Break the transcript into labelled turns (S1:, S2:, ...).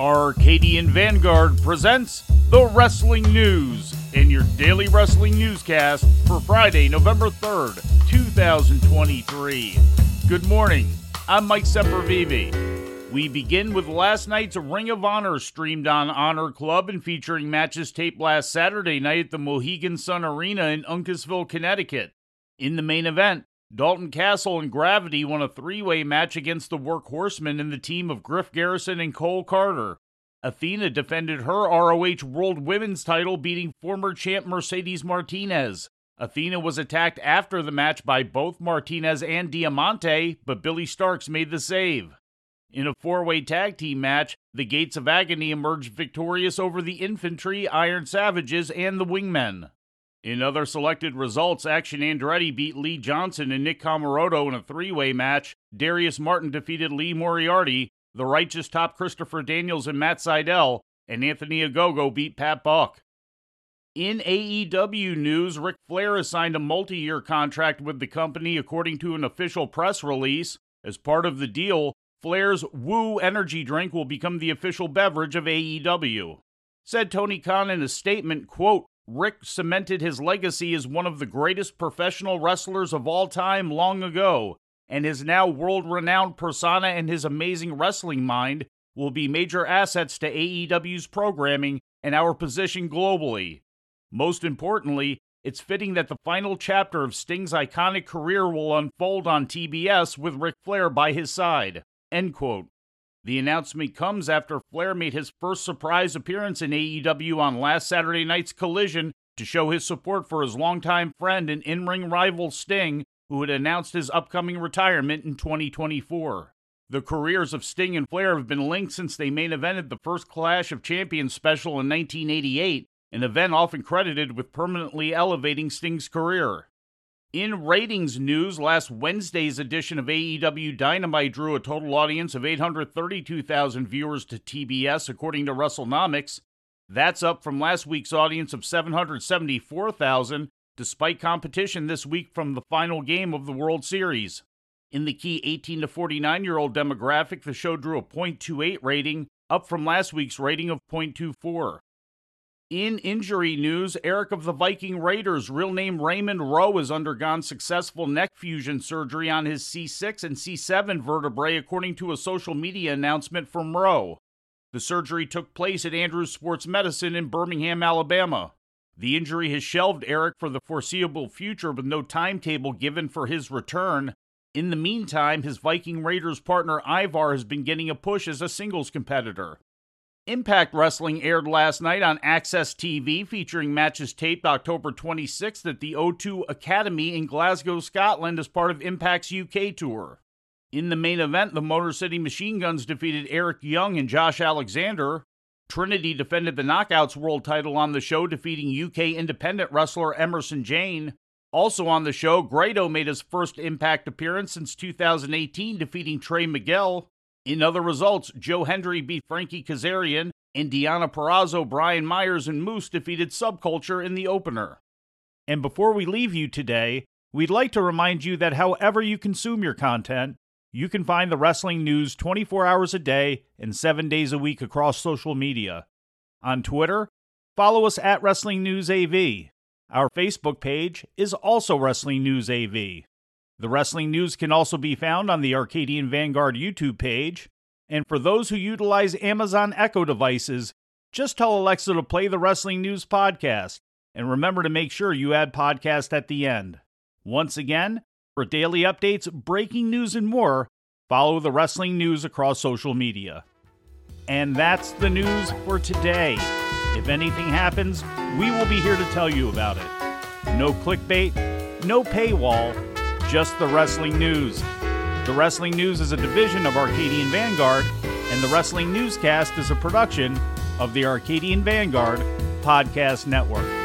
S1: Arcadian Vanguard presents the Wrestling News in your daily wrestling newscast for Friday, November 3rd, 2023. Good morning. I'm Mike Sempervive. We begin with last night's Ring of Honor streamed on Honor Club and featuring matches taped last Saturday night at the Mohegan Sun Arena in Uncasville, Connecticut. In the main event, Dalton Castle and Gravity won a three way match against the Workhorsemen and the team of Griff Garrison and Cole Carter. Athena defended her ROH World Women's title, beating former champ Mercedes Martinez. Athena was attacked after the match by both Martinez and Diamante, but Billie Starkz made the save. In a four way tag team match, the Gates of Agony emerged victorious over the Infantry, Iron Savages, and the Wingmen. In other selected results, Action Andretti beat Lee Johnson and Nick Comoroto in a three way match. Darius Martin defeated Lee Moriarty. The Righteous top Christopher Daniels and Matt Sydal. And Anthony Ogogo beat Pat Buck. In AEW news, Ric Flair has signed a multi year contract with the company, according to an official press release. As part of the deal, Flair's Woo energy drink will become the official beverage of AEW. Said Tony Khan in a statement, quote, Ric cemented his legacy as one of the greatest professional wrestlers of all time long ago, and his now world renowned persona and his amazing wrestling mind will be major assets to AEW's programming and our position globally. Most importantly, it's fitting that the final chapter of Sting's iconic career will unfold on TBS with Ric Flair by his side. End quote. The announcement comes after Flair made his first surprise appearance in AEW on last Saturday night's Collision to show his support for his longtime friend and in ring rival Sting, who had announced his upcoming retirement in 2024. The careers of Sting and Flair have been linked since they main evented the first Clash of Champions special in 1988, an event often credited with permanently elevating Sting's career. In ratings news, last Wednesday's edition of AEW Dynamite drew a total audience of 832,000 viewers to TBS, according to WrestleNomics. That's up from last week's audience of 774,000, despite competition this week from the final game of the World Series. In the key 18 to 49 year old demographic, the show drew a .28 rating, up from last week's rating of .24. In injury news, Erik of the Viking Raiders, real name Raymond Rowe, has undergone successful neck fusion surgery on his C6 and C7 vertebrae, according to a social media announcement from Rowe. The surgery took place at Andrews Sports Medicine in Birmingham, Alabama. The injury has shelved Erik for the foreseeable future with no timetable given for his return. In the meantime, his Viking Raiders partner Ivar has been getting a push as a singles competitor. Impact Wrestling aired last night on AXS TV, featuring matches taped October 26th at the O2 Academy in Glasgow, Scotland, as part of Impact's UK tour. In the main event, the Motor City Machine Guns defeated Eric Young and Josh Alexander. Trinity defended the Knockouts World title on the show, defeating UK independent wrestler Emersyn Jayne. Also on the show, Grado made his first Impact appearance since 2018, defeating Trey Miguel. In other results, Joe Hendry beat Frankie Kazarian, Indiana Deonna Brian Myers, and Moose defeated Subculture in the opener. And before we leave you today, we'd like to remind you that however you consume your content, you can find the wrestling news 24 hours a day and 7 days a week across social media. On Twitter, follow us at Wrestling News AV. Our Facebook page is also Wrestling News AV. The wrestling news can also be found on the Arcadian Vanguard YouTube page. And for those who utilize Amazon Echo devices, just tell Alexa to play the Wrestling News podcast. And remember to make sure you add podcast at the end. Once again, for daily updates, breaking news, and more, follow the wrestling news across social media. And that's the news for today. If anything happens, we will be here to tell you about it. No clickbait, no paywall just the wrestling news. The Wrestling News is a division of Arcadian Vanguard, and the Wrestling Newscast is a production of the Arcadian Vanguard Podcast Network.